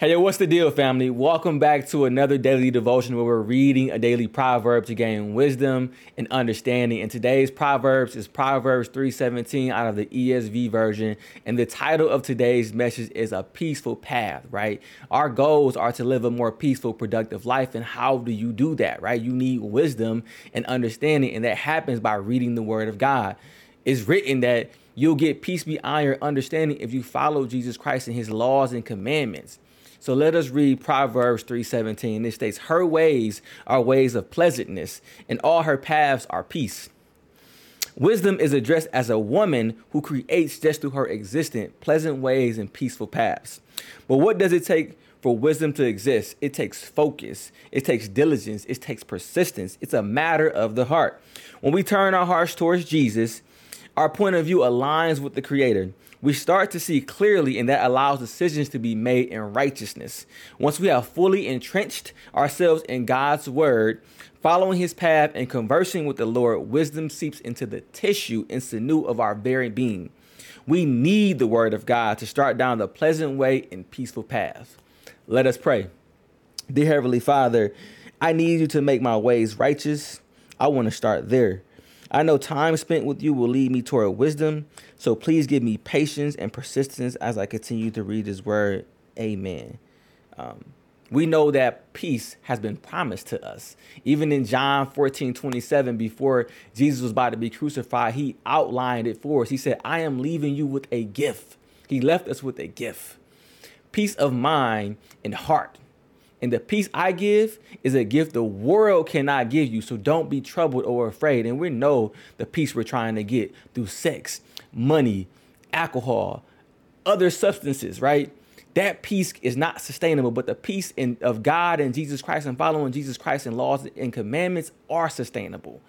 Hey, yo, what's the deal, family? Welcome back to another daily devotion where we're reading a daily proverb to gain wisdom and understanding. And today's proverbs is Proverbs 3:17 out of the ESV version, and the title of today's message is a peaceful path, right? Our goals are to live a more peaceful, productive life, and how do you do that, right? You need wisdom and understanding, and that happens by reading the word of God. It's written that you'll get peace beyond your understanding if you follow Jesus Christ and his laws and commandments. So let us read Proverbs 3:17. It states, "Her ways are ways of pleasantness, and all her paths are peace." Wisdom is addressed as a woman who creates just through her existence pleasant ways and peaceful paths. But what does it take for wisdom to exist? It takes focus, it takes diligence, it takes persistence. It's a matter of the heart. When we turn our hearts towards Jesus, our point of view aligns with the Creator we start to see clearly, and that allows decisions to be made in righteousness. Once we have fully entrenched ourselves in God's word, following his path, and conversing with the Lord, wisdom seeps into the tissue and sinew of our very being. We need the word of God to start down the pleasant way and peaceful path. Let us pray. Dear Heavenly Father, I need you to make my ways righteous. I want to start there. I know time spent with you will lead me toward wisdom. So please give me patience and persistence as I continue to read His word. Amen. Um, we know that peace has been promised to us. Even in John 14 27, before Jesus was about to be crucified, he outlined it for us. He said, I am leaving you with a gift. He left us with a gift peace of mind and heart. And the peace I give is a gift the world cannot give you. So don't be troubled or afraid. And we know the peace we're trying to get through sex, money, alcohol, other substances, right? That peace is not sustainable, but the peace in, of God and Jesus Christ and following Jesus Christ and laws and commandments are sustainable.